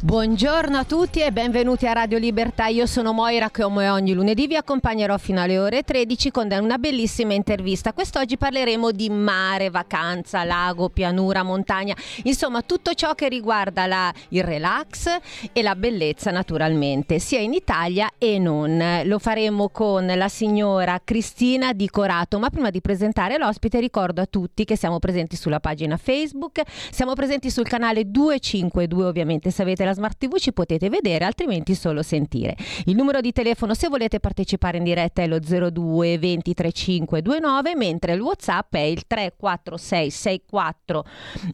Buongiorno a tutti e benvenuti a Radio Libertà. Io sono Moira che come ogni lunedì vi accompagnerò fino alle ore 13 con una bellissima intervista. Quest'oggi parleremo di mare, vacanza, lago, pianura, montagna, insomma tutto ciò che riguarda la, il relax e la bellezza naturalmente, sia in Italia e non. Lo faremo con la signora Cristina Di Corato, ma prima di presentare l'ospite ricordo a tutti che siamo presenti sulla pagina Facebook, siamo presenti sul canale 252 ovviamente se avete la smart TV ci potete vedere, altrimenti solo sentire. Il numero di telefono se volete partecipare in diretta è lo 02 20 35 29, mentre il WhatsApp è il 346 64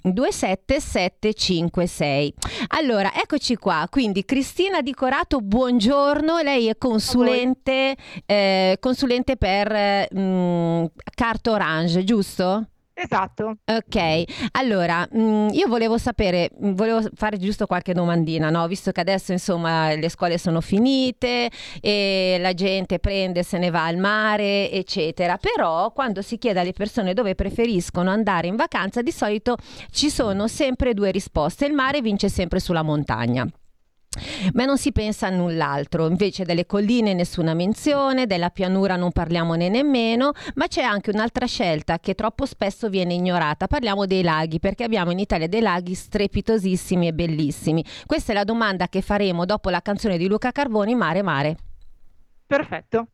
27 756. Allora, eccoci qua. Quindi Cristina Di Corato, buongiorno. Lei è consulente, eh, consulente per eh, mh, Carta Orange, giusto? Esatto. Ok, allora mh, mm, io volevo sapere, mm, volevo fare giusto qualche domandina, no? visto che adesso insomma le scuole sono finite e la gente prende, se ne va al mare, eccetera, però quando si chiede alle persone dove preferiscono andare in vacanza, di solito ci sono sempre due risposte, il mare vince sempre sulla montagna. Ma non si pensa a null'altro, invece delle colline nessuna menzione, della pianura non parliamone nemmeno, ma c'è anche un'altra scelta che troppo spesso viene ignorata, parliamo dei laghi, perché abbiamo in Italia dei laghi strepitosissimi e bellissimi. Questa è la domanda che faremo dopo la canzone di Luca Carboni, Mare Mare. Perfetto.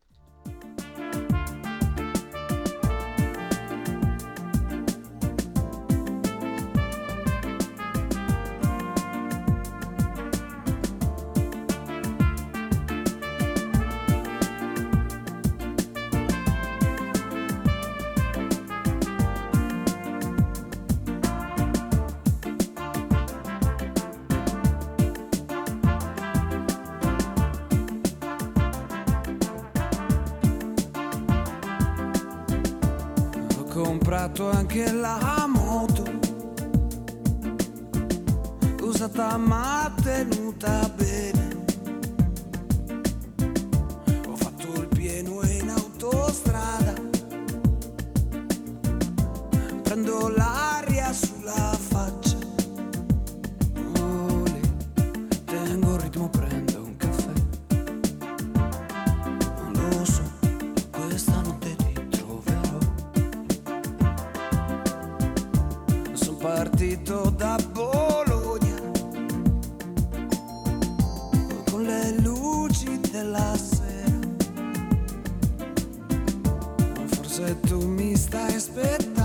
Forse tu mi stai aspettando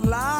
a parlare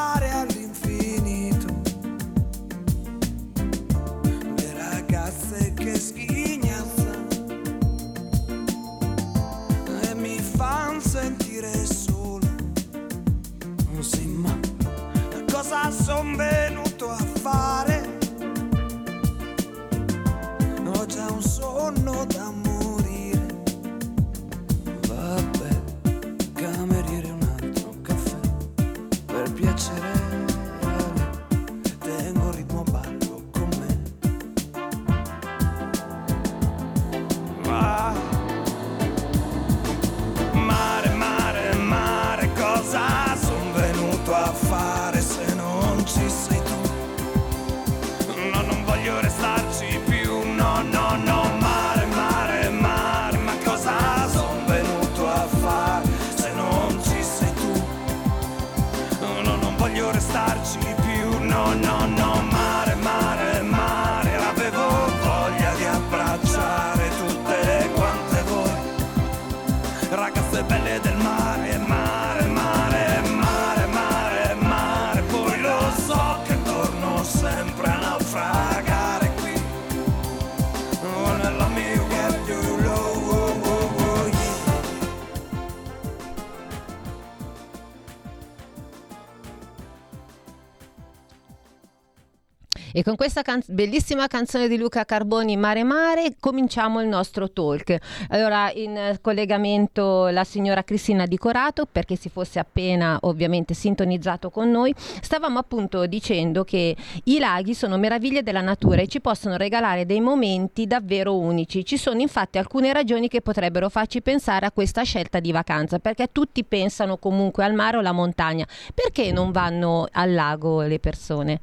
E con questa can- bellissima canzone di Luca Carboni, Mare Mare, cominciamo il nostro talk. Allora, in collegamento la signora Cristina Di Corato, perché si fosse appena ovviamente sintonizzato con noi, stavamo appunto dicendo che i laghi sono meraviglie della natura e ci possono regalare dei momenti davvero unici. Ci sono infatti alcune ragioni che potrebbero farci pensare a questa scelta di vacanza, perché tutti pensano comunque al mare o alla montagna. Perché non vanno al lago le persone?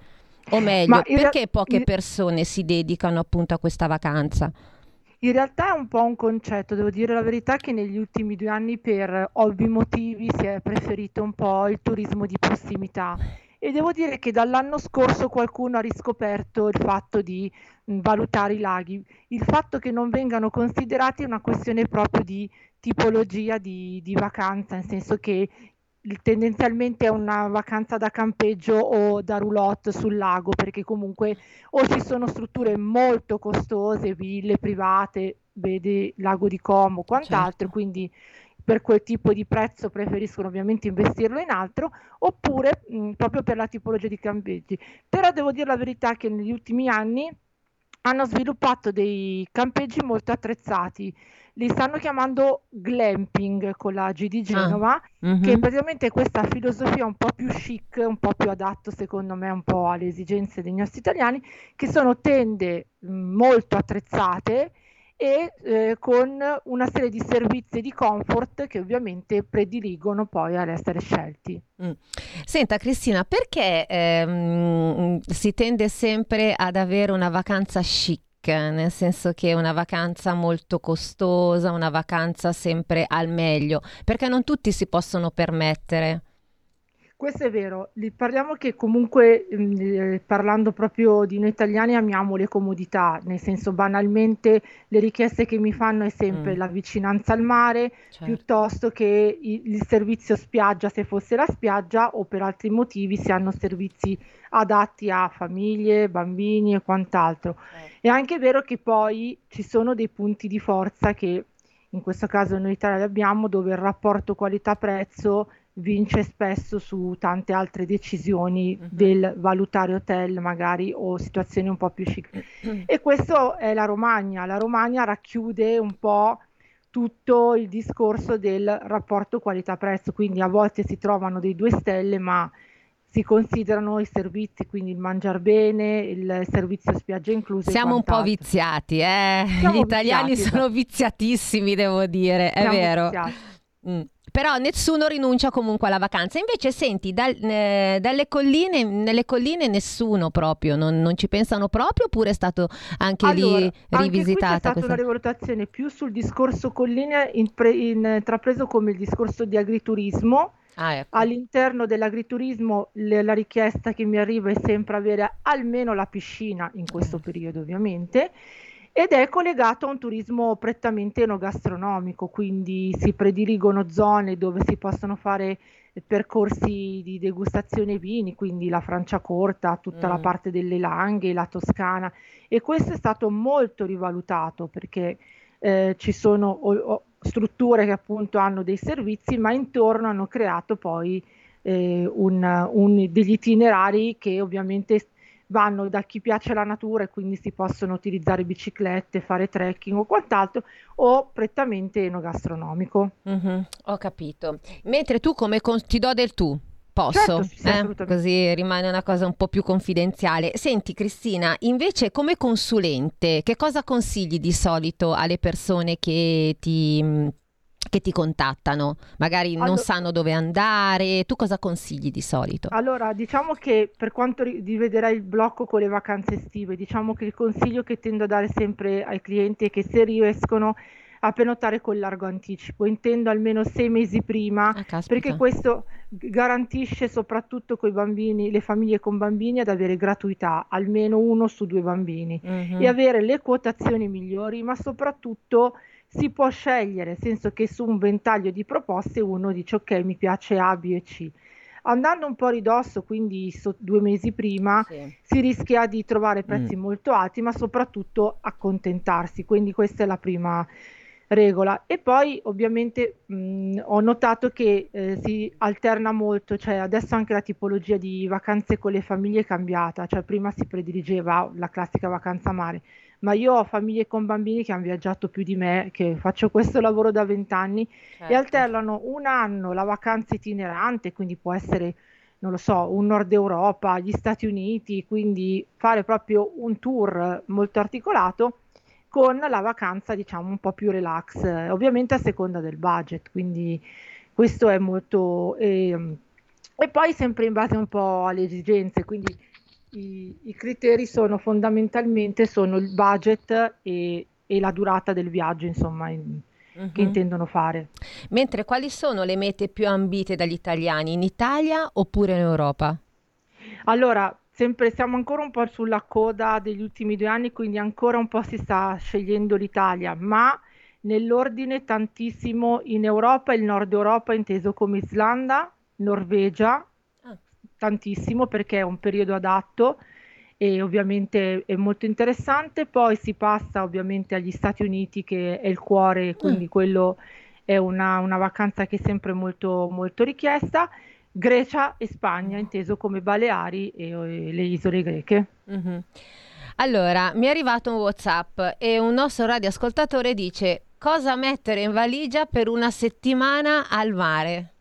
O meglio, perché poche in- persone si dedicano appunto a questa vacanza? In realtà è un po' un concetto, devo dire la verità che negli ultimi due anni per ovvi motivi si è preferito un po' il turismo di prossimità e devo dire che dall'anno scorso qualcuno ha riscoperto il fatto di valutare i laghi. Il fatto che non vengano considerati è una questione proprio di tipologia di, di vacanza, nel senso che tendenzialmente è una vacanza da campeggio o da roulotte sul lago, perché comunque o ci sono strutture molto costose, ville private, vedi Lago di Como, quant'altro, Certo. quindi per quel tipo di prezzo preferiscono ovviamente investirlo in altro, oppure mh, proprio per la tipologia di campeggi. Però devo dire la verità che negli ultimi anni hanno sviluppato dei campeggi molto attrezzati. Li stanno chiamando glamping con la G di Genova, Mhm. che praticamente è questa filosofia un po' più chic, un po' più adatto secondo me un po' alle esigenze dei nostri italiani, che sono tende molto attrezzate e eh, con una serie di servizi di comfort che ovviamente prediligono poi ad essere scelti. Mm. Senta Cristina, perché ehm, si tende sempre ad avere una vacanza chic? Nel senso che è una vacanza molto costosa, una vacanza sempre al meglio, perché non tutti si possono permettere. Questo è vero, Li- parliamo che comunque mh, eh, parlando proprio di noi italiani amiamo le comodità, nel senso banalmente le richieste che mi fanno è sempre Mm. la vicinanza al mare, Certo. piuttosto che il servizio spiaggia se fosse la spiaggia o per altri motivi si hanno servizi adatti a famiglie, bambini e quant'altro. È anche vero che poi ci sono dei punti di forza che in questo caso noi Italia abbiamo dove il rapporto qualità-prezzo vince spesso su tante altre decisioni Mhm. del valutare hotel magari o situazioni un po' più chic. E questo è la Romagna. La Romagna racchiude un po' tutto il discorso del rapporto qualità-prezzo, quindi a volte si trovano dei due stelle, ma si considerano i servizi, quindi il mangiar bene, il servizio spiaggia incluso Siamo un po' viziati, eh? Siamo Gli italiani viziati, sono viziatissimi, devo dire, è vero. Mm. Però nessuno rinuncia comunque alla vacanza. Invece, senti, dal- eh, dalle colline, nelle colline nessuno proprio, non, non ci pensano proprio, oppure è stato anche Allora, lì c'è rivisitata stata questa? una rivalutazione più sul discorso colline intrapreso come il discorso di agriturismo. Ah, ecco. All'interno dell'agriturismo le- la richiesta che mi arriva è sempre avere almeno la piscina in questo periodo, ovviamente, ed è collegato a un turismo prettamente enogastronomico, quindi si prediligono zone dove si possono fare percorsi di degustazione vini, quindi la Franciacorta, tutta la Mm. parte delle Langhe, la Toscana, e questo è stato molto rivalutato perché eh, ci sono o- o strutture che appunto hanno dei servizi, ma intorno hanno creato poi eh, un- un- degli itinerari che ovviamente vanno da chi piace la natura e quindi si possono utilizzare biciclette, fare trekking o quant'altro, o prettamente enogastronomico. Mhm, ho capito. Mentre tu come con- ti do del tu, posso? Certo, sì, Eh? Così rimane una cosa un po' più confidenziale. Senti Cristina, invece come consulente, che cosa consigli di solito alle persone che ti, che ti contattano? Magari non Allo- sanno dove andare, tu cosa consigli di solito? Allora, diciamo che per quanto ri- rivederai il blocco con le vacanze estive, diciamo che il consiglio che tendo a dare sempre ai clienti è che se riescono a prenotare con largo anticipo, intendo almeno sei mesi prima, Ah, perché questo garantisce soprattutto con i bambini, le famiglie con bambini ad avere gratuità, almeno uno su due bambini mm-hmm. e avere le quotazioni migliori, ma soprattutto si può scegliere, nel senso che su un ventaglio di proposte uno dice ok mi piace A, B e C. Andando un po' a ridosso, quindi so, due mesi prima, sì. si rischia di trovare prezzi mm. molto alti, ma soprattutto accontentarsi. Quindi questa è la prima regola. E poi ovviamente mh, ho notato che eh, si alterna molto, cioè adesso anche la tipologia di vacanze con le famiglie è cambiata, cioè prima si prediligeva la classica vacanza mare ma io ho famiglie con bambini che hanno viaggiato più di me, che faccio questo lavoro da vent'anni certo. e alternano un anno la vacanza itinerante, quindi può essere, non lo so, un Nord Europa, gli Stati Uniti, quindi fare proprio un tour molto articolato con la vacanza diciamo un po' più relax, ovviamente a seconda del budget, quindi questo è molto... Eh, e poi sempre in base un po' alle esigenze, quindi i, i criteri sono fondamentalmente sono il budget e, e la durata del viaggio, insomma, in, uh-huh. che intendono fare. Mentre quali sono le mete più ambite dagli italiani, in Italia oppure in Europa? Allora, sempre siamo ancora un po' sulla coda degli ultimi due anni, quindi ancora un po' si sta scegliendo l'Italia, ma nell'ordine tantissimo in Europa, il nord Europa inteso come Islanda, Norvegia, tantissimo perché è un periodo adatto e ovviamente è molto interessante. Poi si passa ovviamente agli Stati Uniti che è il cuore, quindi mm. quello è una, una, vacanza che è sempre molto, molto richiesta. Grecia e Spagna, inteso come Baleari e, e le isole greche. Mm-hmm. Allora, mi è arrivato un WhatsApp e un nostro radioascoltatore dice cosa mettere in valigia per una settimana al mare.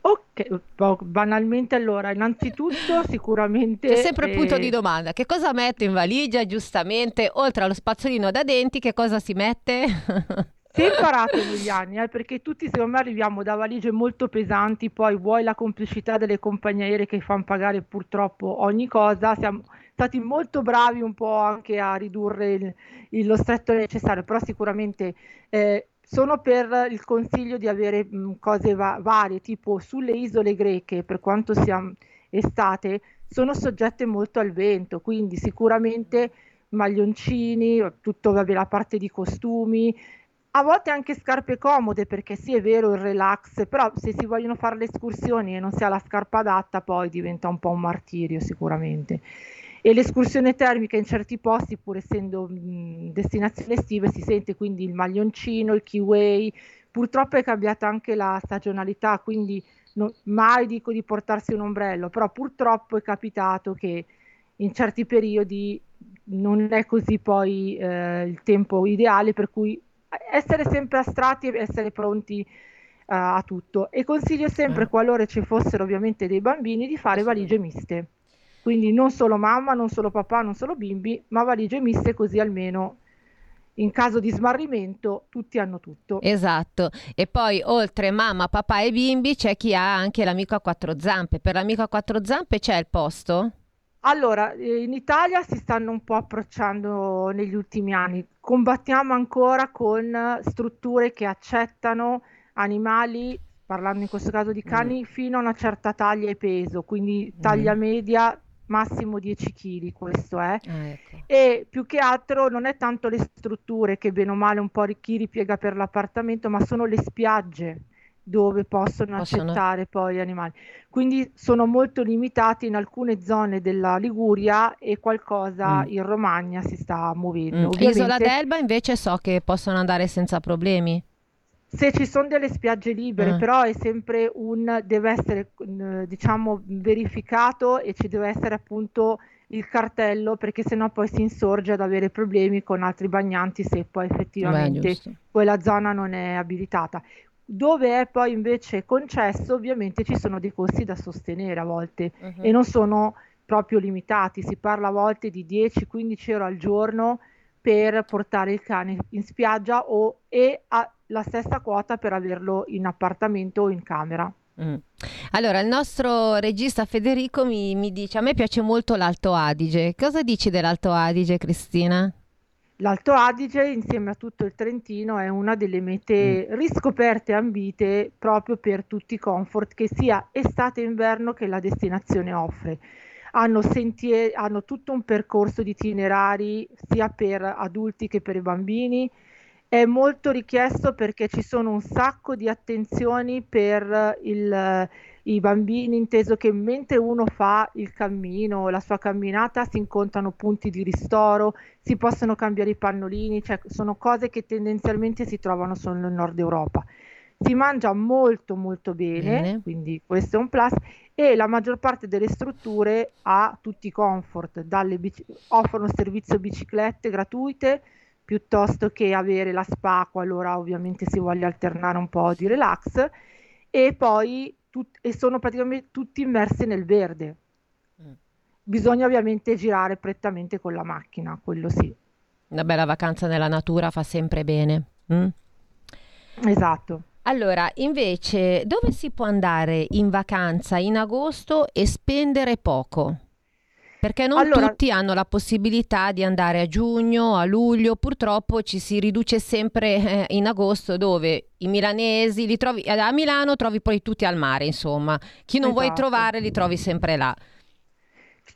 Ok, banalmente allora, innanzitutto sicuramente... C'è sempre il punto di domanda, che cosa mette in valigia giustamente, oltre allo spazzolino da denti, che cosa si mette? Imparato negli anni, eh, perché tutti secondo me arriviamo da valigie molto pesanti, poi vuoi la complicità delle compagnie aeree che fanno pagare purtroppo ogni cosa, siamo stati molto bravi un po' anche a ridurre il, il, lo stretto necessario, però sicuramente... Eh, sono per il consiglio di avere mh, cose va- varie, tipo sulle isole greche, per quanto sia estate, sono soggette molto al vento, quindi sicuramente maglioncini, tutto vabbè, la parte di costumi, a volte anche scarpe comode perché sì è vero il relax, però se si vogliono fare le escursioni e non si ha la scarpa adatta poi diventa un po' un martirio sicuramente e l'escursione termica in certi posti, pur essendo mh, destinazioni estive, si sente quindi il maglioncino, il kiwi. Purtroppo è cambiata anche la stagionalità, quindi no, mai dico di portarsi un ombrello, però purtroppo è capitato che in certi periodi non è così poi eh, il tempo ideale, per cui essere sempre astratti e essere pronti uh, a tutto. E consiglio sempre, eh. qualora ci fossero ovviamente dei bambini, di fare valigie miste quindi non solo mamma, non solo papà, non solo bimbi, ma valigie miste così almeno in caso di smarrimento tutti hanno tutto. Esatto, e poi oltre mamma, papà e bimbi c'è chi ha anche l'amico a quattro zampe. Per l'amico a quattro zampe c'è il posto? Allora, eh, in Italia si stanno un po' approcciando negli ultimi anni. Combattiamo ancora con strutture che accettano animali, parlando in questo caso di cani, mm. fino a una certa taglia e peso, quindi taglia mm. media massimo 10 kg questo è ah, ecco. e più che altro non è tanto le strutture che bene o male un po' chi ripiega per l'appartamento ma sono le spiagge dove possono, possono, accettare poi gli animali quindi sono molto limitati in alcune zone della Liguria e qualcosa mm. in Romagna si sta muovendo mm. Isola d'Elba invece so che possono andare senza problemi se ci sono delle spiagge libere, mm. però è sempre un deve essere diciamo verificato e ci deve essere appunto il cartello perché sennò poi si insorge ad avere problemi con altri bagnanti se poi effettivamente Beh, quella zona non è abilitata. Dove è poi invece concesso, ovviamente ci sono dei costi da sostenere a volte uh-huh. e non sono proprio limitati, si parla a volte di 10-15 euro al giorno per portare il cane in spiaggia o, e a, la stessa quota per averlo in appartamento o in camera. Mm. Allora, il nostro regista Federico mi, mi, dice: A me piace molto l'Alto Adige. Cosa dici dell'Alto Adige, Cristina? L'Alto Adige, insieme a tutto il Trentino, è una delle mete mm. riscoperte e ambite proprio per tutti i comfort che sia estate e inverno che la destinazione offre. Hanno, sentier- hanno tutto un percorso di itinerari sia per adulti che per i bambini. È molto richiesto perché ci sono un sacco di attenzioni per il, i bambini, inteso che mentre uno fa il cammino, la sua camminata, si incontrano punti di ristoro, si possono cambiare i pannolini, cioè sono cose che tendenzialmente si trovano solo nel nord Europa. Si mangia molto molto bene, bene. quindi questo è un plus e la maggior parte delle strutture ha tutti i comfort, bici- offrono servizio biciclette gratuite piuttosto che avere la spa qualora ovviamente si voglia alternare un po' di relax e poi tut- e sono praticamente tutti immersi nel verde. Mm. Bisogna ovviamente girare prettamente con la macchina, quello sì. Una bella vacanza nella natura fa sempre bene. Mm? Esatto. Allora, invece, dove si può andare in vacanza in agosto e spendere poco? Perché non allora, tutti hanno la possibilità di andare a giugno, a luglio, purtroppo ci si riduce sempre eh, in agosto dove i milanesi li trovi a Milano trovi poi tutti al mare, insomma. Chi non esatto. vuoi trovare li trovi sempre là.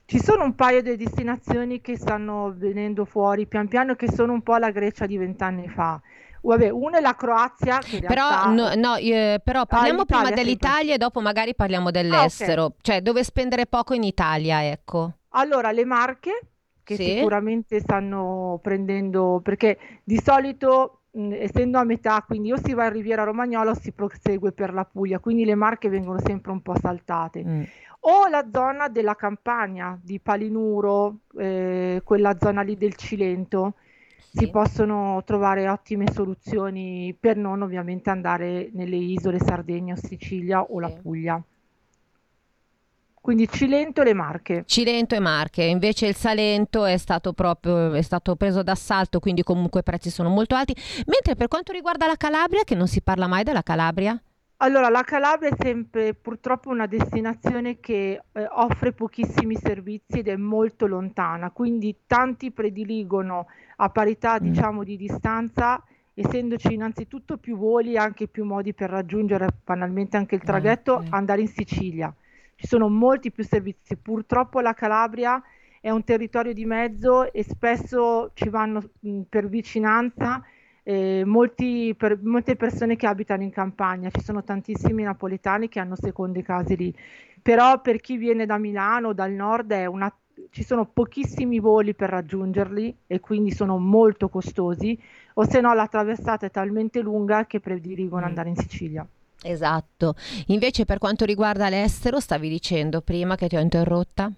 Ci sono un paio di destinazioni che stanno venendo fuori pian piano che sono un po' la Grecia di vent'anni fa. Vabbè, una è la Croazia. però, no, no, eh, però ah, parliamo ah, prima dell'Italia sempre. e dopo magari parliamo dell'estero. Ah, okay. Cioè, dove spendere poco in Italia, ecco. Allora, le Marche, che sì. sicuramente stanno prendendo, perché di solito mh, essendo a metà, quindi o si va in Riviera Romagnola o si prosegue per la Puglia, quindi le Marche vengono sempre un po' saltate. Mm. O la zona della campagna di Palinuro, eh, quella zona lì del Cilento, sì. si possono trovare ottime soluzioni per non ovviamente andare nelle isole Sardegna o Sicilia o sì. la Puglia. Quindi Cilento e le Marche. Cilento e Marche, invece il Salento è stato proprio è stato preso d'assalto, quindi comunque i prezzi sono molto alti. Mentre per quanto riguarda la Calabria, che non si parla mai della Calabria? Allora, la Calabria è sempre purtroppo una destinazione che eh, offre pochissimi servizi ed è molto lontana, quindi tanti prediligono a parità mm. diciamo di distanza essendoci innanzitutto più voli e anche più modi per raggiungere banalmente anche il traghetto, eh, eh. andare in Sicilia ci sono molti più servizi. Purtroppo la Calabria è un territorio di mezzo e spesso ci vanno mh, per vicinanza eh, molti, per, molte persone che abitano in campagna, ci sono tantissimi napoletani che hanno seconde case lì, però per chi viene da Milano o dal nord una, ci sono pochissimi voli per raggiungerli e quindi sono molto costosi, o se no la traversata è talmente lunga che prediligono mm. andare in Sicilia. Esatto. Invece per quanto riguarda l'estero, stavi dicendo prima che ti ho interrotta?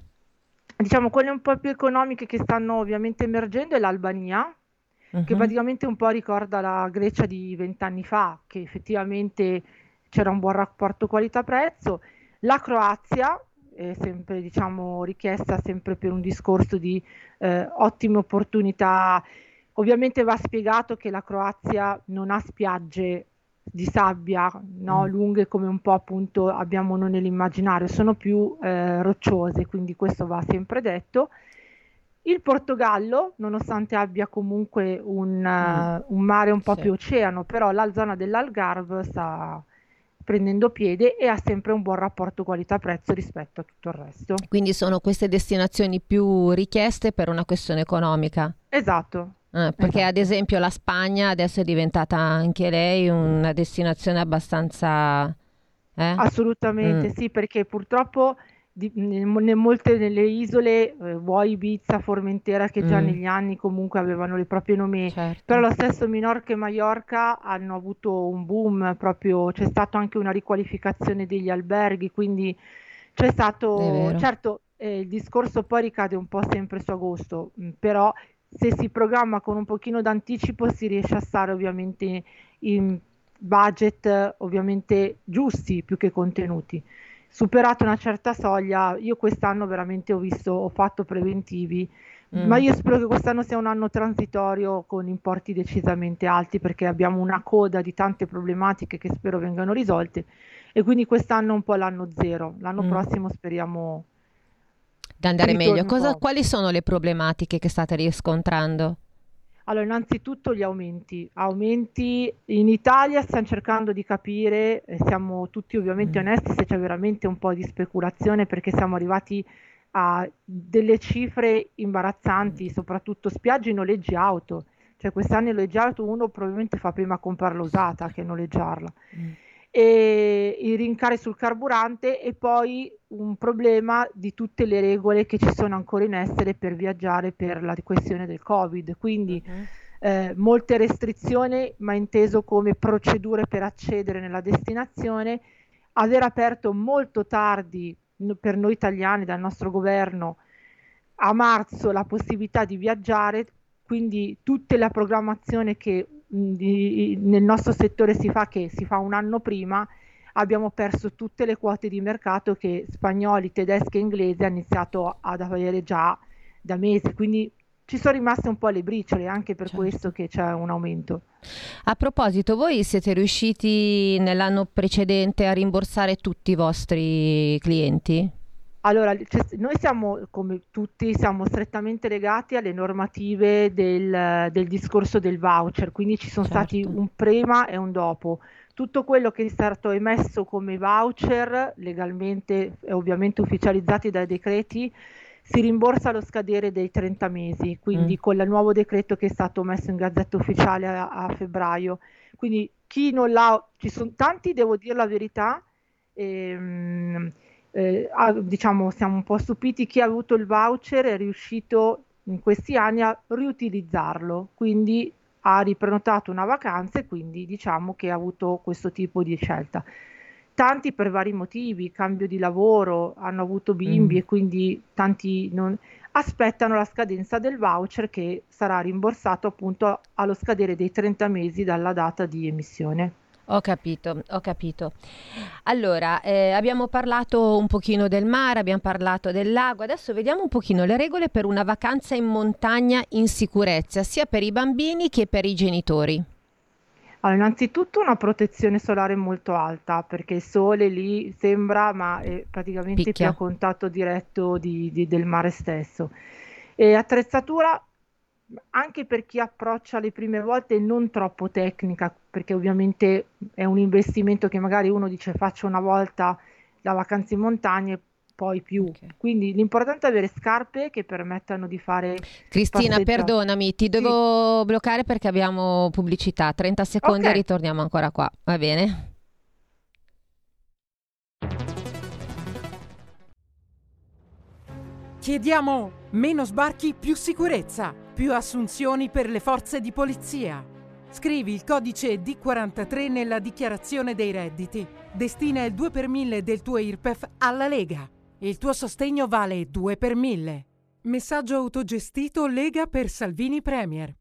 Diciamo, quelle un po' più economiche che stanno ovviamente emergendo è l'Albania, uh-huh. che praticamente un po' ricorda la Grecia di vent'anni fa, che effettivamente c'era un buon rapporto qualità-prezzo. La Croazia è sempre diciamo, richiesta sempre per un discorso di eh, ottime opportunità. Ovviamente va spiegato che la Croazia non ha spiagge di sabbia no? mm. lunghe come un po' appunto abbiamo noi nell'immaginario, sono più eh, rocciose, quindi questo va sempre detto. Il Portogallo, nonostante abbia comunque un, mm. uh, un mare un po' sì. più oceano, però la zona dell'Algarve sta prendendo piede e ha sempre un buon rapporto qualità-prezzo rispetto a tutto il resto. Quindi sono queste destinazioni più richieste per una questione economica? Esatto, eh, perché esatto. ad esempio la Spagna adesso è diventata anche lei una destinazione abbastanza... Eh? Assolutamente mm. sì, perché purtroppo di, ne, molte nelle isole, eh, vuoi Ibiza, Formentera, che già mm. negli anni comunque avevano le proprie nomi, certo. però lo stesso Minorca e Mallorca hanno avuto un boom, proprio c'è stata anche una riqualificazione degli alberghi, quindi c'è stato, certo eh, il discorso poi ricade un po' sempre su agosto, mh, però se si programma con un pochino d'anticipo si riesce a stare ovviamente in budget ovviamente giusti più che contenuti. Superata una certa soglia, io quest'anno veramente ho visto, ho fatto preventivi, mm. ma io spero che quest'anno sia un anno transitorio con importi decisamente alti perché abbiamo una coda di tante problematiche che spero vengano risolte e quindi quest'anno è un po' l'anno zero, l'anno mm. prossimo speriamo da andare meglio. Cosa, quali sono le problematiche che state riscontrando? Allora, innanzitutto gli aumenti. Aumenti in Italia stiamo cercando di capire, siamo tutti ovviamente mm. onesti se c'è veramente un po' di speculazione perché siamo arrivati a delle cifre imbarazzanti, soprattutto spiagge e noleggi auto. Cioè quest'anno il noleggi auto uno probabilmente fa prima comprarla usata che noleggiarla. Mm e i rincari sul carburante e poi un problema di tutte le regole che ci sono ancora in essere per viaggiare per la questione del Covid. Quindi uh-huh. eh, molte restrizioni, ma inteso come procedure per accedere nella destinazione, aver aperto molto tardi per noi italiani dal nostro governo a marzo la possibilità di viaggiare, quindi tutta la programmazione che di, nel nostro settore si fa che si fa un anno prima abbiamo perso tutte le quote di mercato che spagnoli, tedeschi e inglesi hanno iniziato ad avere già da mesi, quindi ci sono rimaste un po' le briciole, anche per certo. questo che c'è un aumento. A proposito, voi siete riusciti nell'anno precedente a rimborsare tutti i vostri clienti? Allora, noi siamo, come tutti, siamo strettamente legati alle normative del, del discorso del voucher, quindi ci sono certo. stati un prima e un dopo. Tutto quello che è stato emesso come voucher, legalmente e ovviamente ufficializzati dai decreti, si rimborsa allo scadere dei 30 mesi, quindi mm. con il nuovo decreto che è stato messo in gazzetta ufficiale a, a febbraio. Quindi chi non l'ha, ci sono tanti, devo dire la verità, ehm, eh, diciamo, siamo un po' stupiti chi ha avuto il voucher è riuscito in questi anni a riutilizzarlo, quindi ha riprenotato una vacanza e quindi diciamo che ha avuto questo tipo di scelta. Tanti per vari motivi, cambio di lavoro, hanno avuto bimbi mm. e quindi tanti non, aspettano la scadenza del voucher che sarà rimborsato appunto allo scadere dei 30 mesi dalla data di emissione. Ho capito, ho capito. Allora, eh, abbiamo parlato un pochino del mare, abbiamo parlato del lago, adesso vediamo un pochino le regole per una vacanza in montagna in sicurezza, sia per i bambini che per i genitori. Allora, innanzitutto una protezione solare molto alta, perché il sole lì sembra, ma è praticamente Picchia. più a contatto diretto di, di, del mare stesso. E attrezzatura anche per chi approccia le prime volte non troppo tecnica, perché ovviamente è un investimento che magari uno dice faccio una volta la vacanza in montagna e poi più. Okay. Quindi l'importante è avere scarpe che permettano di fare. Cristina, perdonami, ti devo sì. bloccare perché abbiamo pubblicità. 30 secondi okay. e ritorniamo ancora qua. Va bene? Chiediamo meno sbarchi, più sicurezza, più assunzioni per le forze di polizia. Scrivi il codice D43 nella dichiarazione dei redditi. Destina il 2 per 1000 del tuo IRPEF alla Lega. Il tuo sostegno vale 2 per 1000. Messaggio autogestito Lega per Salvini Premier.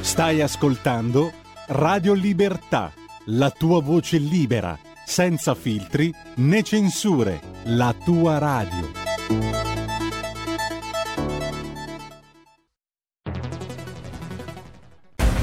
Stai ascoltando Radio Libertà, la tua voce libera senza filtri né censure, la tua radio.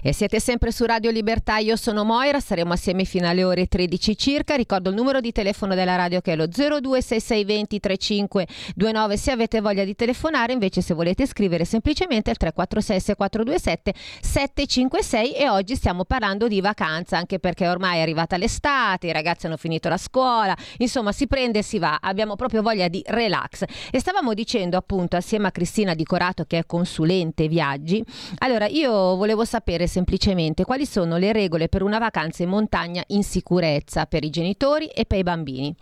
E siete sempre su Radio Libertà, io sono Moira, saremo assieme fino alle ore 13 circa. Ricordo il numero di telefono della radio che è lo 026620 3529 se avete voglia di telefonare, invece se volete scrivere semplicemente il 346 6427 756 e oggi stiamo parlando di vacanza anche perché ormai è arrivata l'estate, i ragazzi hanno finito la scuola, insomma si prende e si va, abbiamo proprio voglia di relax. E stavamo dicendo appunto assieme a Cristina Di Corato che è consulente viaggi, allora io volevo sapere semplicemente quali sono le regole per una vacanza in montagna in sicurezza per i genitori e per i bambini.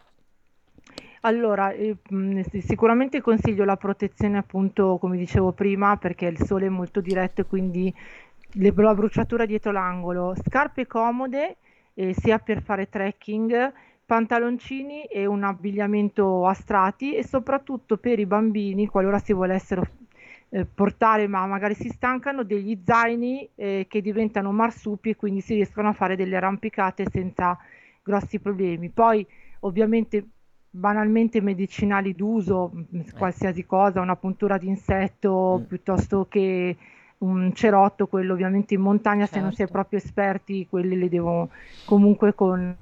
Allora, eh, mh, sicuramente consiglio la protezione appunto, come dicevo prima, perché il sole è molto diretto e quindi le, la bruciatura dietro l'angolo. Scarpe comode, eh, sia per fare trekking, pantaloncini e un abbigliamento a strati e soprattutto per i bambini, qualora si volessero eh, portare, ma magari si stancano, degli zaini eh, che diventano marsupi e quindi si riescono a fare delle arrampicate senza grossi problemi. Poi ovviamente banalmente medicinali d'uso, mm, eh. qualsiasi cosa, una puntura di insetto mm. piuttosto che un cerotto, quello ovviamente in montagna certo. se non si è certo. proprio esperti, quelli li devo comunque con,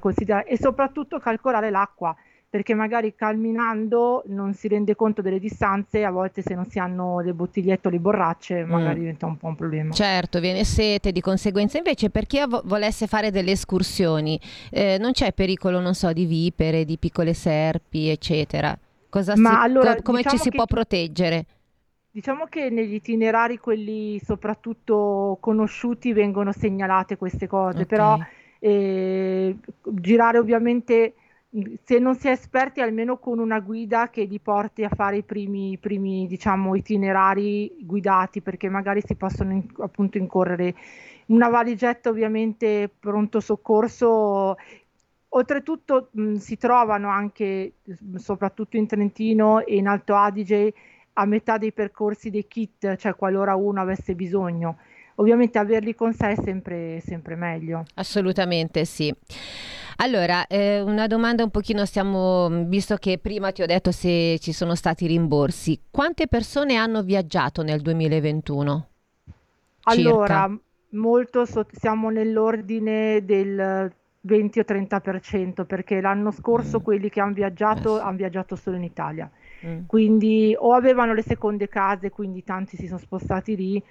considerare e soprattutto calcolare l'acqua perché magari camminando non si rende conto delle distanze, a volte se non si hanno le bottigliette o le borracce magari mm. diventa un po' un problema. Certo, viene sete di conseguenza. Invece per chi vo- volesse fare delle escursioni, eh, non c'è pericolo, non so, di vipere, di piccole serpi, eccetera. Cosa si, allora, co- come diciamo ci si può proteggere? Diciamo che negli itinerari, quelli soprattutto conosciuti, vengono segnalate queste cose, okay. però eh, girare ovviamente se non si è esperti almeno con una guida che li porti a fare i primi, primi diciamo, itinerari guidati perché magari si possono in, appunto incorrere una valigetta ovviamente pronto soccorso. Oltretutto mh, si trovano anche soprattutto in Trentino e in Alto Adige a metà dei percorsi dei kit cioè qualora uno avesse bisogno ovviamente averli con sé è sempre, sempre meglio assolutamente sì allora, eh, una domanda un pochino stiamo, visto che prima ti ho detto se ci sono stati rimborsi, quante persone hanno viaggiato nel 2021? Allora, molto so- siamo nell'ordine del 20 o 30% perché l'anno scorso mm. quelli che hanno viaggiato eh sì. hanno viaggiato solo in Italia. Mm. Quindi o avevano le seconde case, quindi tanti si sono spostati lì,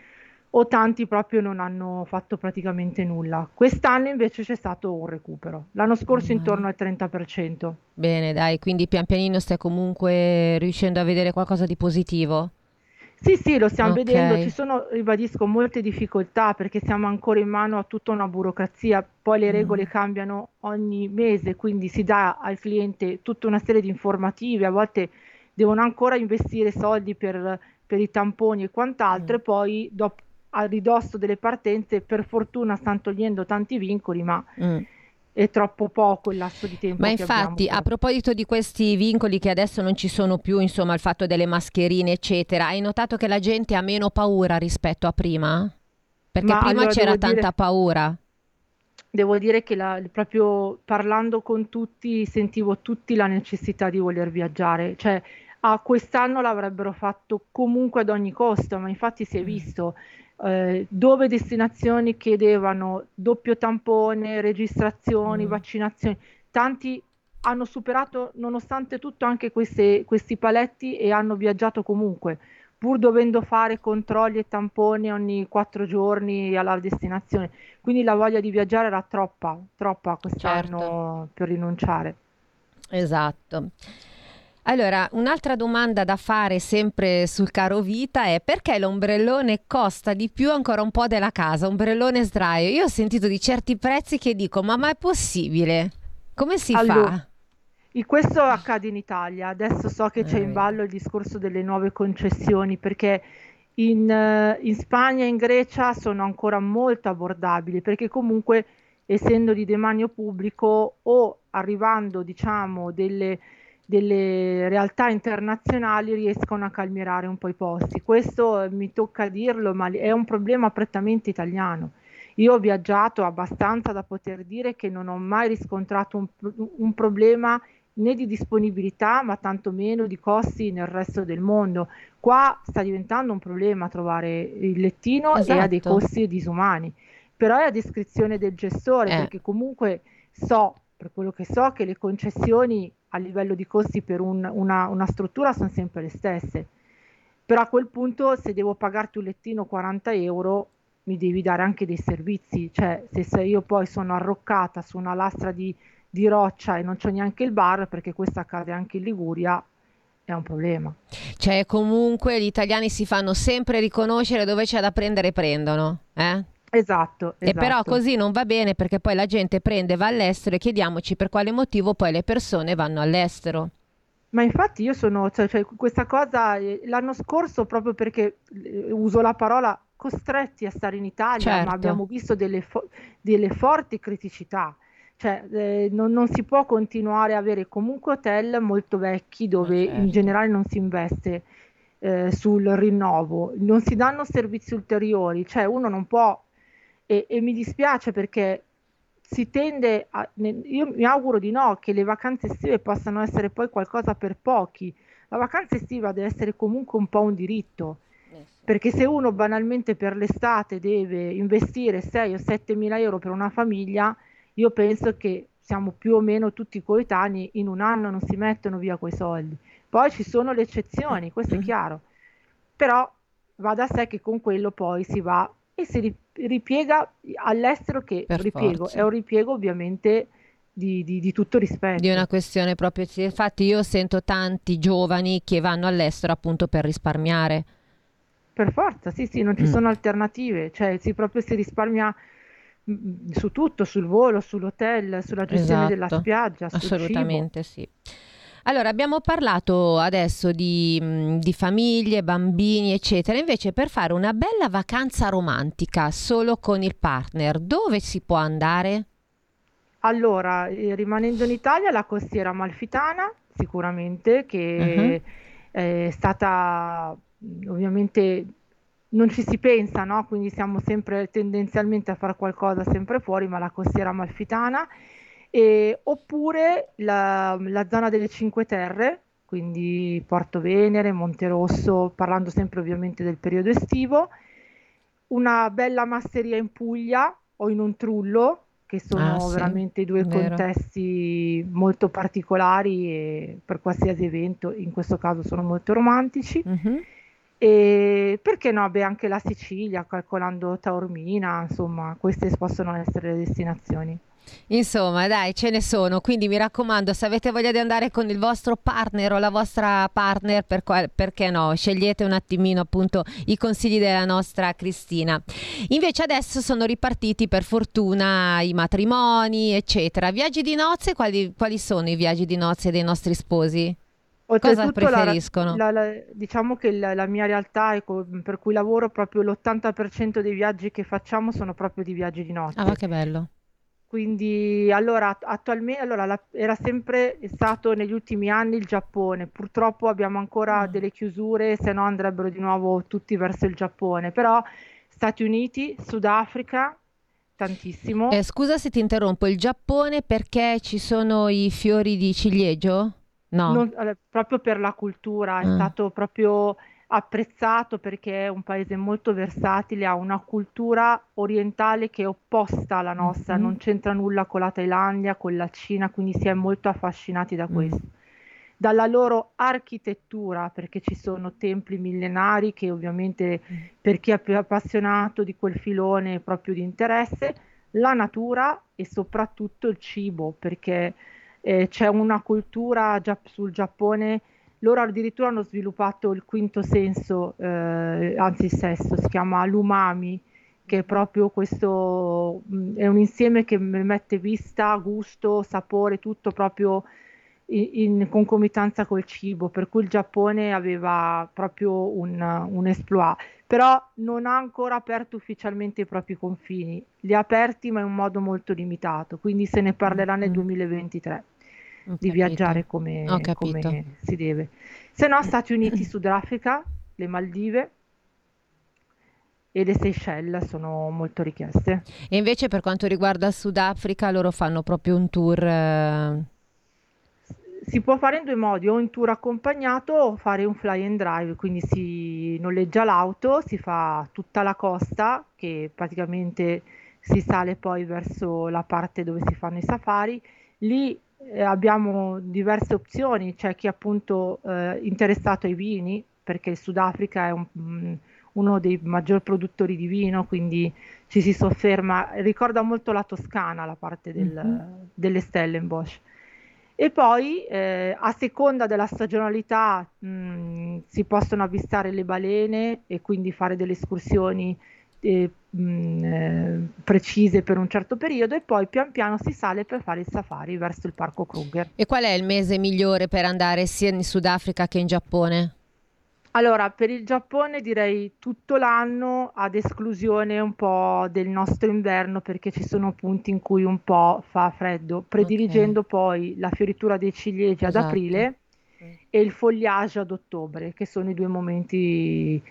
o tanti proprio non hanno fatto praticamente nulla. Quest'anno invece c'è stato un recupero, l'anno scorso mm. intorno al 30%. Bene, dai, quindi pian pianino stai comunque riuscendo a vedere qualcosa di positivo? Sì, sì, lo stiamo okay. vedendo, ci sono, ribadisco, molte difficoltà perché siamo ancora in mano a tutta una burocrazia, poi le regole mm. cambiano ogni mese, quindi si dà al cliente tutta una serie di informative, a volte devono ancora investire soldi per, per i tamponi e quant'altro mm. e poi dopo a ridosso delle partenze, per fortuna stanno togliendo tanti vincoli, ma mm. è troppo poco il lasso di tempo. Ma infatti, a proposito di questi vincoli che adesso non ci sono più, insomma, il fatto delle mascherine, eccetera, hai notato che la gente ha meno paura rispetto a prima? Perché ma prima allora c'era tanta dire... paura devo dire che la, proprio parlando con tutti sentivo tutti la necessità di voler viaggiare, cioè a quest'anno l'avrebbero fatto comunque ad ogni costo, ma infatti si è mm. Eh, dove destinazioni chiedevano doppio tampone, registrazioni, mm. vaccinazioni, tanti hanno superato nonostante tutto anche queste, questi paletti e hanno viaggiato comunque, pur dovendo fare controlli e tamponi ogni quattro giorni alla destinazione. Quindi la voglia di viaggiare era troppa, troppa quest'anno certo. per rinunciare. Esatto. Allora, un'altra domanda da fare sempre sul caro vita è perché l'ombrellone costa di più ancora un po' della casa, ombrellone sdraio? Io ho sentito di certi prezzi che dico, ma, ma è possibile? Come si allora, fa? Questo accade in Italia, adesso so che c'è in ballo il discorso delle nuove concessioni perché in, in Spagna e in Grecia sono ancora molto abbordabili perché comunque essendo di demanio pubblico o arrivando diciamo delle delle realtà internazionali riescono a calmierare un po' i posti. Questo eh, mi tocca dirlo, ma è un problema prettamente italiano. Io ho viaggiato abbastanza da poter dire che non ho mai riscontrato un, un problema né di disponibilità, ma tantomeno di costi nel resto del mondo. Qua sta diventando un problema trovare il lettino esatto. e ha dei esatto. costi disumani. Però è a descrizione del gestore, eh. perché comunque so, per quello che so, che le concessioni a livello di costi per un, una, una, struttura sono sempre le stesse. Però a quel punto se devo pagarti un lettino 40 euro mi devi dare anche dei servizi, cioè se, se io poi sono arroccata su una lastra di, di roccia e non c'ho neanche il bar, perché questo accade anche in Liguria, è un problema. Cioè comunque gli italiani si fanno sempre riconoscere dove c'è da prendere prendono, eh? Esatto, E però esatto. così non va bene perché poi la gente prende, va all'estero e chiediamoci per quale motivo poi le persone vanno all'estero. Ma infatti io sono, cioè, cioè, questa cosa eh, l'anno scorso proprio perché eh, uso la parola costretti a stare in Italia, Certo. ma abbiamo visto delle, fo- delle forti criticità. Cioè, eh, non, non si può continuare a avere comunque hotel molto vecchi dove in certo. generale non si investe eh, sul rinnovo, non si danno servizi ulteriori, cioè uno non può, e, e mi dispiace perché si tende a, io mi auguro di no, che le vacanze estive possano essere poi qualcosa per pochi. La vacanza estiva deve essere comunque un po' un diritto, perché se uno banalmente per l'estate deve investire 6 o 7 mila euro per una famiglia, io penso che siamo più o meno tutti coetanei, in un anno non si mettono via quei soldi. Poi ci sono le eccezioni, questo è chiaro, però va da sé che con quello poi si va e si ri- ripiega all'estero che, Per ripiego, forza. è un ripiego ovviamente di, di- di tutto rispetto. Di una questione proprio, infatti io sento tanti giovani che vanno all'estero appunto per risparmiare. Per forza, sì, sì, non ci Mm. sono alternative, cioè si proprio si risparmia mm, su tutto, sul volo, sull'hotel, sulla gestione della Esatto, spiaggia, sul cibo. assolutamente sì. Allora, abbiamo parlato adesso di, mh, di famiglie, bambini, eccetera. Invece, per fare una bella vacanza romantica solo con il partner, dove si può andare? Allora, eh, rimanendo in Italia, la costiera amalfitana, sicuramente, che è stata mh, ovviamente non ci si pensa, no? Quindi siamo sempre tendenzialmente a fare qualcosa sempre fuori, ma la costiera amalfitana, e- oppure la, la zona delle Cinque Terre, quindi Porto Venere, Monterosso, parlando sempre ovviamente del periodo estivo, una bella masseria in Puglia o in un trullo, che sono Ah, sì, veramente due vero. contesti molto particolari e per qualsiasi evento, in questo caso sono molto romantici. Mhm. E perché no? Beh, anche la Sicilia, calcolando Taormina, insomma, queste possono essere le destinazioni. Insomma, dai, ce ne sono, quindi mi raccomando, se avete voglia di andare con il vostro partner o la vostra partner, per qual- perché no? Scegliete un attimino appunto i consigli della nostra Cristina. Invece adesso sono ripartiti per fortuna i matrimoni, eccetera. Viaggi di nozze, quali, quali sono i viaggi di nozze dei nostri sposi? Cosa Oltretutto, la- preferiscono? la- la- diciamo che la, la mia realtà, ecco, per cui lavoro, proprio l'80% dei viaggi che facciamo sono proprio di viaggi di notte. Ah, ma che bello. Quindi allora att- attualmente allora, la- era sempre stato negli ultimi anni il Giappone. Purtroppo abbiamo ancora Mm. delle chiusure, se no andrebbero di nuovo tutti verso il Giappone. Però Stati Uniti, Sudafrica, tantissimo. Eh, scusa se ti interrompo, il Giappone perché ci sono i fiori di ciliegio? No. Non- allora, proprio per la cultura, è Ah. stato proprio apprezzato perché è un paese molto versatile, ha una cultura orientale che è opposta alla nostra, Mhm. non c'entra nulla con la Thailandia, con la Cina, quindi si è molto affascinati da Mm. questo. Dalla loro architettura, perché ci sono templi millenari che ovviamente Mm. per chi è più appassionato di quel filone è proprio di interesse, la natura e soprattutto il cibo, perché eh, c'è una cultura già sul Giappone, loro addirittura hanno sviluppato il quinto senso, eh, anzi il sesto, si chiama l'umami, che è proprio questo, mh, è un insieme che mette vista, gusto, sapore, tutto proprio i- in concomitanza col cibo, per cui il Giappone aveva proprio un, un exploit, però non ha ancora aperto ufficialmente i propri confini, li ha aperti ma in un modo molto limitato, quindi se ne parlerà nel Mm. 2023 Ho di viaggiare come, come si deve. Se no, Stati Uniti, Sudafrica, le Maldive e le Seychelles sono molto richieste. E invece per quanto riguarda il Sudafrica, loro fanno proprio un tour. eh, Si può fare in due modi, o in tour accompagnato o fare un fly and drive, quindi si noleggia l'auto, si fa tutta la costa, che praticamente si sale poi verso la parte dove si fanno i safari. Lì abbiamo diverse opzioni, c'è chi è appunto eh, interessato ai vini, perché il Sudafrica è un- mm, uno dei maggiori produttori di vino, quindi ci si sofferma, ricorda molto la Toscana, la parte del- Mhm. delle Stellenbosch. E poi, eh, a seconda della stagionalità, mh, si possono avvistare le balene e quindi fare delle escursioni eh, mh, eh, precise per un certo periodo e poi pian piano si sale per fare il safari verso il parco Kruger. E qual è il mese migliore per andare sia in Sudafrica che in Giappone? Allora, per il Giappone direi tutto l'anno, ad esclusione un po' del nostro inverno, perché ci sono punti in cui un po' fa freddo, prediligendo okay. poi la fioritura dei ciliegi esatto. ad aprile e il fogliage ad ottobre, che sono i due momenti.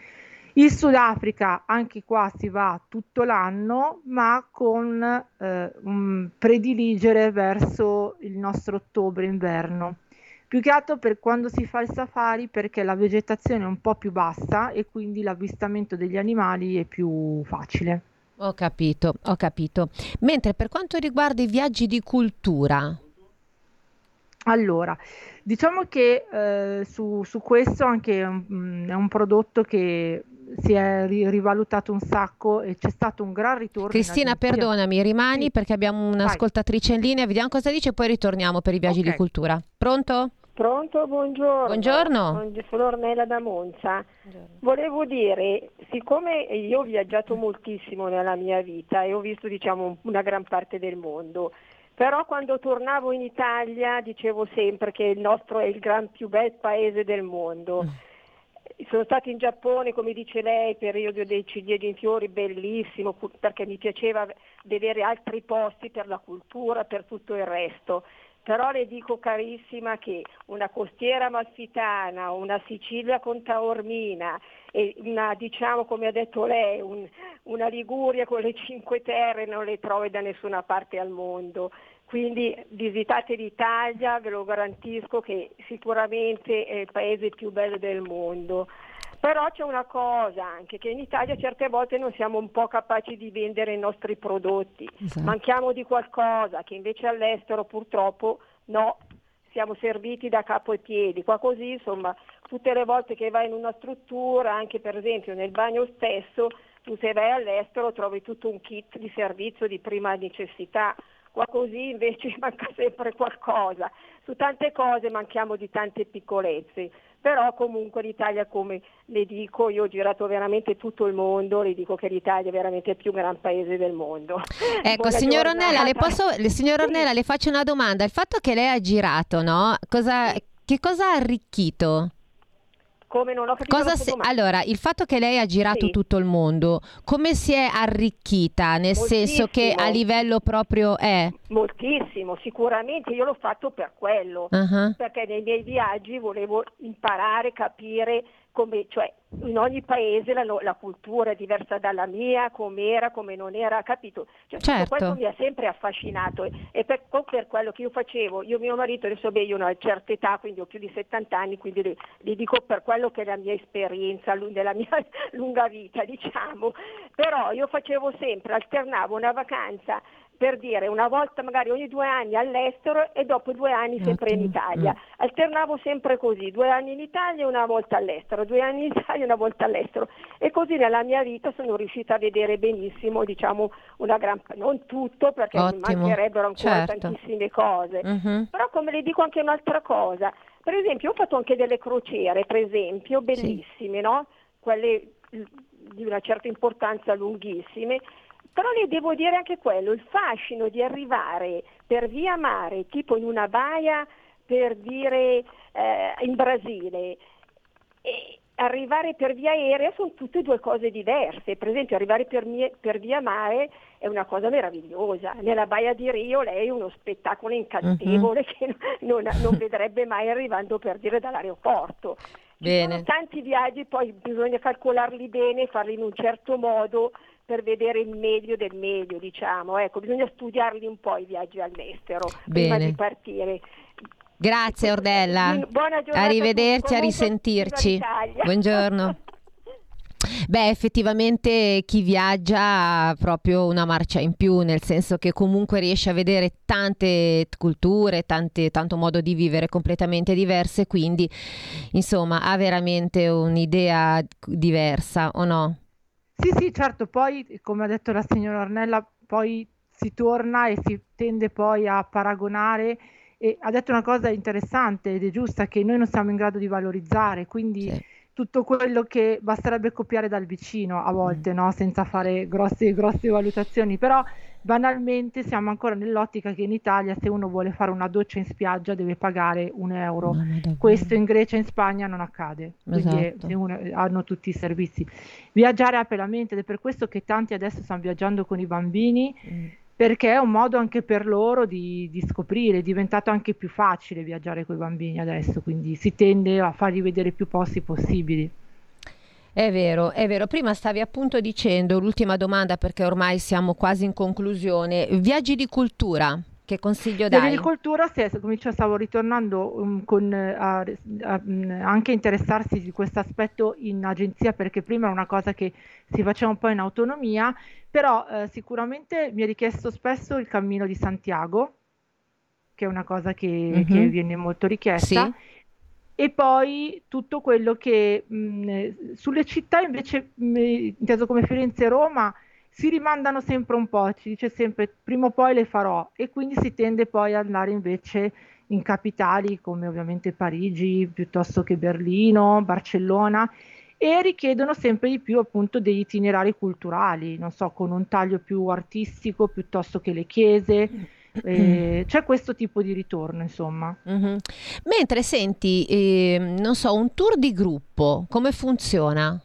Il Sudafrica, anche qua si va tutto l'anno, ma con eh, un prediligere verso il nostro ottobre-inverno più che altro per quando si fa il safari perché la vegetazione è un po' più bassa e quindi l'avvistamento degli animali è più facile. Ho capito, ho capito. Mentre per quanto riguarda i viaggi di cultura, allora, diciamo che eh, su, su, questo anche um, è un prodotto che si è ri- rivalutato un sacco e c'è stato un gran ritorno. Cristina, perdonami, rimani sì. perché abbiamo un'ascoltatrice in linea, vediamo cosa dice e poi ritorniamo per i viaggi okay. di cultura. Pronto? Pronto, buongiorno. Buongiorno. Sono Ornella da Monza. Buongiorno. Volevo dire, siccome io ho viaggiato moltissimo nella mia vita e ho visto diciamo, una gran parte del mondo, però quando tornavo in Italia dicevo sempre che il nostro è il gran più bel paese del mondo. Mm sono stata in Giappone, come dice lei, periodo dei ciliegi in fiori, bellissimo, perché mi piaceva vedere altri posti per la cultura, per tutto il resto. Però le dico carissima che una costiera malfitana, una Sicilia con Taormina e una, diciamo come ha detto lei, un, una Liguria con le Cinque Terre non le trovi da nessuna parte al mondo. Quindi visitate l'Italia, ve lo garantisco che sicuramente è il paese più bello del mondo. Però c'è una cosa anche, che in Italia certe volte non siamo un po' capaci di vendere i nostri prodotti, esatto. manchiamo di qualcosa che invece all'estero purtroppo no, siamo serviti da capo e piedi. Qua così insomma tutte le volte che vai in una struttura, anche per esempio nel bagno stesso, tu se vai all'estero trovi tutto un kit di servizio di prima necessità qua così invece manca sempre qualcosa. Su tante cose manchiamo di tante piccolezze, però comunque l'Italia, come le dico, io ho girato veramente tutto il mondo, le dico che l'Italia è veramente il più gran paese del mondo. Ecco, signor Ornella, le, posso, signor Ornella, le faccio una domanda. Il fatto che lei ha girato, no? Cosa, che cosa ha arricchito? Come non ho capito se... Allora, il fatto che lei ha girato sì. tutto il mondo, come si è arricchita? Nel Moltissimo. senso che a livello proprio è? Moltissimo, sicuramente io l'ho fatto per quello, uh-huh. perché nei miei viaggi volevo imparare, capire come, cioè, in ogni paese la, la, cultura è diversa dalla mia, come era, come non era, capito? Cioè, certo. Questo mi ha sempre affascinato e, e per, per, quello che io facevo, io mio marito, adesso beh, io ho una certa età, quindi ho più di 70 anni, quindi le, le dico per quello che è la mia esperienza, della mia lunga vita, diciamo, però io facevo sempre, alternavo una vacanza per dire una volta magari ogni due anni all'estero e dopo due anni sempre in Italia. Mm. Alternavo sempre così, due anni in Italia e una volta all'estero, due anni in Italia e una volta all'estero. E così nella mia vita sono riuscita a vedere benissimo, diciamo, una gran non tutto perché Ottimo. mi mancherebbero ancora certo. tantissime cose. Mm-hmm. Però come le dico anche un'altra cosa, per esempio ho fatto anche delle crociere, per esempio, bellissime, sì. no? Quelle di una certa importanza lunghissime però le devo dire anche quello, il fascino di arrivare per via mare, tipo in una baia per dire eh, in Brasile, e arrivare per via aerea sono tutte due cose diverse. Per esempio arrivare per, mie, per via mare è una cosa meravigliosa. Nella baia di Rio lei è uno spettacolo incantevole uh-huh. che non, non vedrebbe mai arrivando per dire dall'aeroporto. Ci sono tanti viaggi, poi bisogna calcolarli bene, farli in un certo modo per vedere il meglio del meglio, diciamo. Ecco, bisogna studiarli un po' i viaggi all'estero Bene. prima di partire. Grazie Ordella. Buona giornata. Arrivederci, a, a risentirci. Buongiorno. Beh, effettivamente chi viaggia ha proprio una marcia in più, nel senso che comunque riesce a vedere tante culture, tante, tanto modo di vivere completamente diverse, quindi insomma ha veramente un'idea diversa, o no? Sì, sì, certo, poi come ha detto la signora Ornella, poi si torna e si tende poi a paragonare e ha detto una cosa interessante ed è giusta che noi non siamo in grado di valorizzare, quindi sì. tutto quello che basterebbe copiare dal vicino a volte, mm. no? senza fare grosse, grosse valutazioni, però banalmente siamo ancora nell'ottica che in Italia se uno vuole fare una doccia in spiaggia deve pagare un euro, questo in Grecia e in Spagna non accade, quindi esatto. uno, hanno tutti i servizi. Viaggiare apre la mente ed è per questo che tanti adesso stanno viaggiando con i bambini. Mm perché è un modo anche per loro di, di, scoprire, è diventato anche più facile viaggiare con i bambini adesso, quindi si tende a fargli vedere più posti possibili. È vero, è vero. Prima stavi appunto dicendo, l'ultima domanda perché ormai siamo quasi in conclusione, viaggi di cultura. Che consiglio dai? L'agricoltura, stavo ritornando um, con, a, a, um, anche interessarsi di questo aspetto in agenzia perché prima era una cosa che si faceva un po' in autonomia, però eh, sicuramente mi è richiesto spesso il cammino di Santiago, che è una cosa che, mm-hmm. che viene molto richiesta. Sì. E poi tutto quello che mh, sulle città invece, mh, inteso come Firenze e Roma, si rimandano sempre un po', ci dice sempre prima o poi le farò e quindi si tende poi ad andare invece in capitali come ovviamente Parigi piuttosto che Berlino, Barcellona e richiedono sempre di più appunto degli itinerari culturali, non so, con un taglio più artistico piuttosto che le chiese. Eh, c'è questo tipo di ritorno, insomma. Mm-hmm. Mentre senti, eh, non so, un tour di gruppo, come funziona?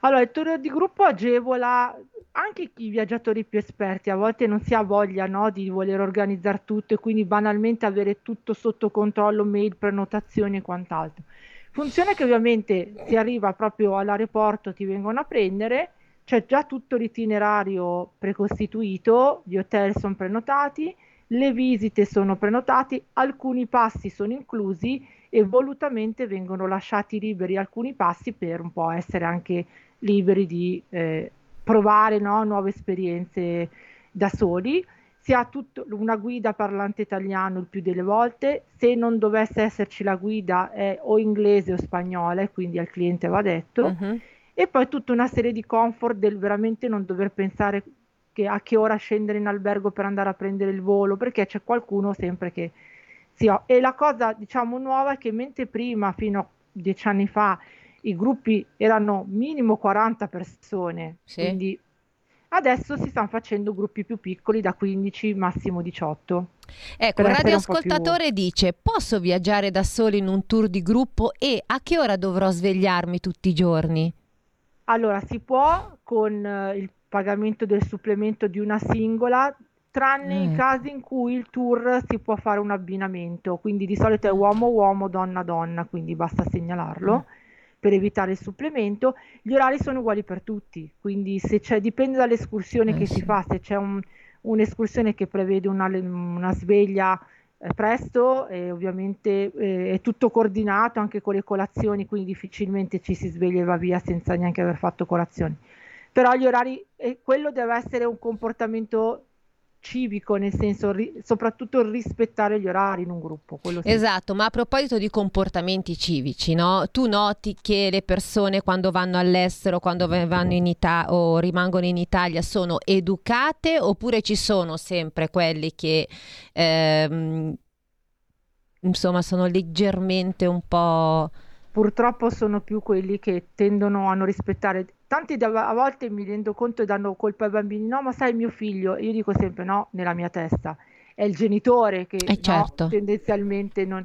Allora, il tour di gruppo agevola anche i viaggiatori più esperti a volte non si ha voglia no, di voler organizzare tutto e quindi banalmente avere tutto sotto controllo, mail, prenotazioni e quant'altro. Funziona che ovviamente si arriva proprio all'aeroporto, ti vengono a prendere, c'è già tutto l'itinerario precostituito, gli hotel sono prenotati, le visite sono prenotate, alcuni passi sono inclusi e volutamente vengono lasciati liberi alcuni passi per un po' essere anche liberi di eh, provare no, nuove esperienze da soli. Si ha tutto, una guida parlante italiano il più delle volte, se non dovesse esserci la guida è o inglese o spagnola e quindi al cliente va detto. Uh-huh. E poi tutta una serie di comfort del veramente non dover pensare che a che ora scendere in albergo per andare a prendere il volo, perché c'è qualcuno sempre che si ha. E la cosa diciamo nuova è che mentre prima, fino a dieci anni fa, i gruppi erano minimo 40 persone, sì. quindi adesso si stanno facendo gruppi più piccoli da 15, massimo 18. Ecco, il radioascoltatore più... dice: Posso viaggiare da solo in un tour di gruppo e a che ora dovrò svegliarmi tutti i giorni? Allora, si può con uh, il pagamento del supplemento di una singola, tranne mm. i casi in cui il tour si può fare un abbinamento, quindi di solito è uomo-uomo, donna-donna, quindi basta segnalarlo. Mm per evitare il supplemento. Gli orari sono uguali per tutti, quindi se c'è, dipende dall'escursione eh, che sì. si fa, se c'è un, un'escursione che prevede una, una sveglia eh, presto, eh, ovviamente eh, è tutto coordinato anche con le colazioni, quindi difficilmente ci si sveglia e va via senza neanche aver fatto colazione. Però gli orari, eh, quello deve essere un comportamento civico, nel senso ri- soprattutto rispettare gli orari in un gruppo. Esatto, ma a proposito di comportamenti civici, no? tu noti che le persone quando vanno all'estero, quando vanno in Italia o rimangono in Italia sono educate oppure ci sono sempre quelli che ehm, insomma sono leggermente un po' purtroppo sono più quelli che tendono a non rispettare. Tanti a volte mi rendo conto e danno colpa ai bambini, no, ma sai mio figlio, io dico sempre no, nella mia testa, è il genitore che eh certo. no, tendenzialmente non...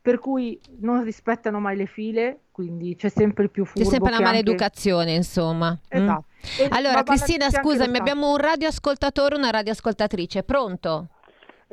Per cui non rispettano mai le file, quindi c'è sempre più furbo. C'è sempre la maleducazione, anche... insomma. Mm. Esatto. Mm. Allora, Cristina, scusami, abbiamo un radioascoltatore, una radioascoltatrice, pronto?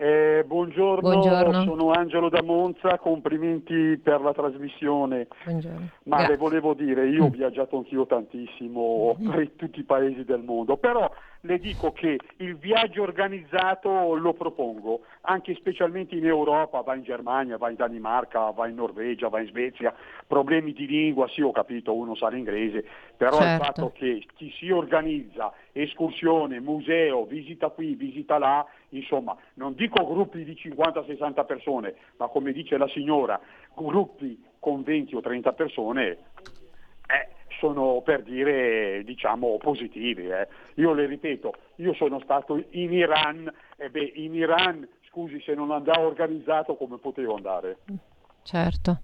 Eh, buongiorno, buongiorno, sono Angelo da Monza, complimenti per la trasmissione. Buongiorno. Ma Grazie. le volevo dire, io ho mm. viaggiato anch'io tantissimo mm. per tutti i paesi del mondo, però le dico che il viaggio organizzato lo propongo, anche specialmente in Europa, va in Germania, va in Danimarca, va in Norvegia, va in Svezia, problemi di lingua, sì ho capito, uno sa l'inglese, però certo. il fatto che chi si organizza escursione, museo, visita qui, visita là, insomma, non dico gruppi di 50-60 persone, ma come dice la signora, gruppi con 20 o 30 persone, sono per dire diciamo positivi. Eh. Io le ripeto, io sono stato in Iran e beh, in Iran, scusi se non andavo organizzato come potevo andare. Certo.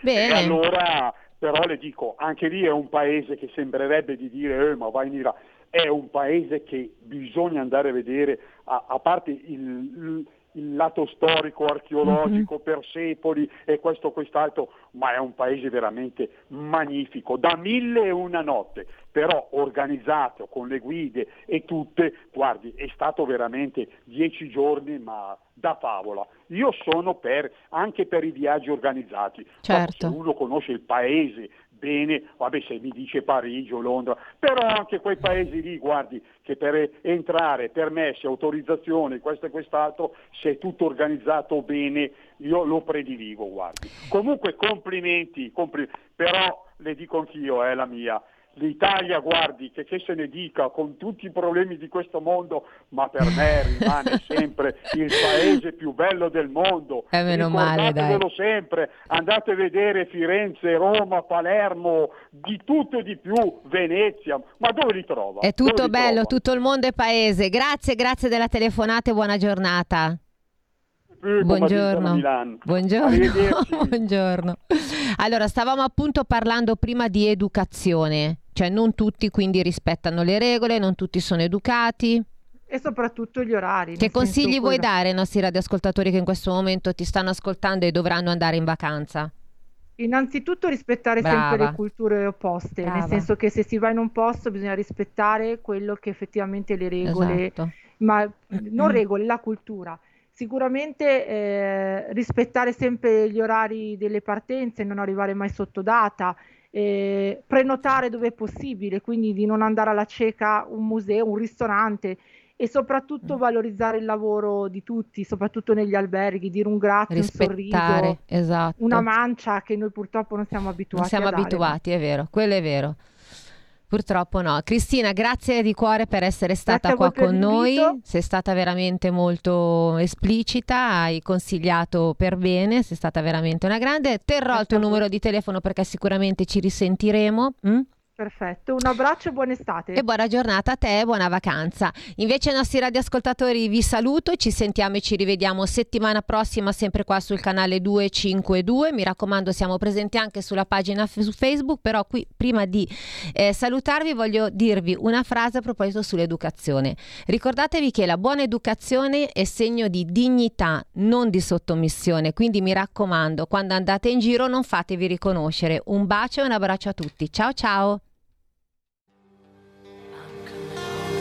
Bene. E allora però le dico, anche lì è un paese che sembrerebbe di dire, eh, ma vai in Iraq, è un paese che bisogna andare a vedere, a, a parte il, il lato storico, archeologico mm-hmm. per secoli e questo quest'altro, ma è un paese veramente magnifico, da mille e una notte, però organizzato con le guide e tutte, guardi, è stato veramente dieci giorni, ma da favola. Io sono per, anche per i viaggi organizzati, certo. se uno conosce il paese bene, vabbè se mi dice Parigi o Londra, però anche quei paesi lì, guardi, che per entrare, permessi, autorizzazioni, questo e quest'altro, se è tutto organizzato bene, io lo prediligo, guardi. Comunque complimenti, complimenti però le dico anch'io, è eh, la mia, l'Italia, guardi, che, che, se ne dica, con tutti i problemi di questo mondo, ma per me rimane sempre il paese più bello del mondo. È meno male, dai. sempre, andate a vedere Firenze, Roma, Palermo, di tutto e di più, Venezia, ma dove li trova? È tutto bello, trova? tutto il mondo è paese. Grazie, grazie della telefonata e buona giornata. Buongiorno. Buongiorno. Buongiorno. Allora, stavamo appunto parlando prima di educazione, cioè non tutti quindi rispettano le regole, non tutti sono educati. E soprattutto gli orari. Che consigli vuoi dare ai nostri radioascoltatori che in questo momento ti stanno ascoltando e dovranno andare in vacanza? Innanzitutto rispettare Brava. sempre le culture opposte, Brava. nel senso che se si va in un posto bisogna rispettare quello che effettivamente le regole, esatto. ma non regole, la cultura. Sicuramente eh, rispettare sempre gli orari delle partenze, non arrivare mai sotto data, eh, prenotare dove è possibile, quindi di non andare alla cieca un museo, un ristorante e soprattutto mm. valorizzare il lavoro di tutti, soprattutto negli alberghi, dire un grazie, Rispettare, un sorriso, esatto. una mancia che noi purtroppo non siamo abituati. Non siamo abituati, è vero, quello è vero. Purtroppo no. Cristina, grazie di cuore per essere stata qua con noi. Sei stata veramente molto esplicita, hai consigliato per bene, sei stata veramente una grande. Terrò grazie il tuo numero di telefono perché sicuramente ci risentiremo. Mm? Perfetto, un abbraccio e buona estate. E buona giornata a te e buona vacanza. Invece ai nostri radioascoltatori vi saluto, ci sentiamo e ci rivediamo settimana prossima sempre qua sul canale 252. Mi raccomando, siamo presenti anche sulla pagina su Facebook, però qui prima di eh, salutarvi voglio dirvi una frase a proposito sull'educazione. Ricordatevi che la buona educazione è segno di dignità, non di sottomissione, quindi mi raccomando, quando andate in giro non fatevi riconoscere. Un bacio e un abbraccio a tutti. Ciao ciao!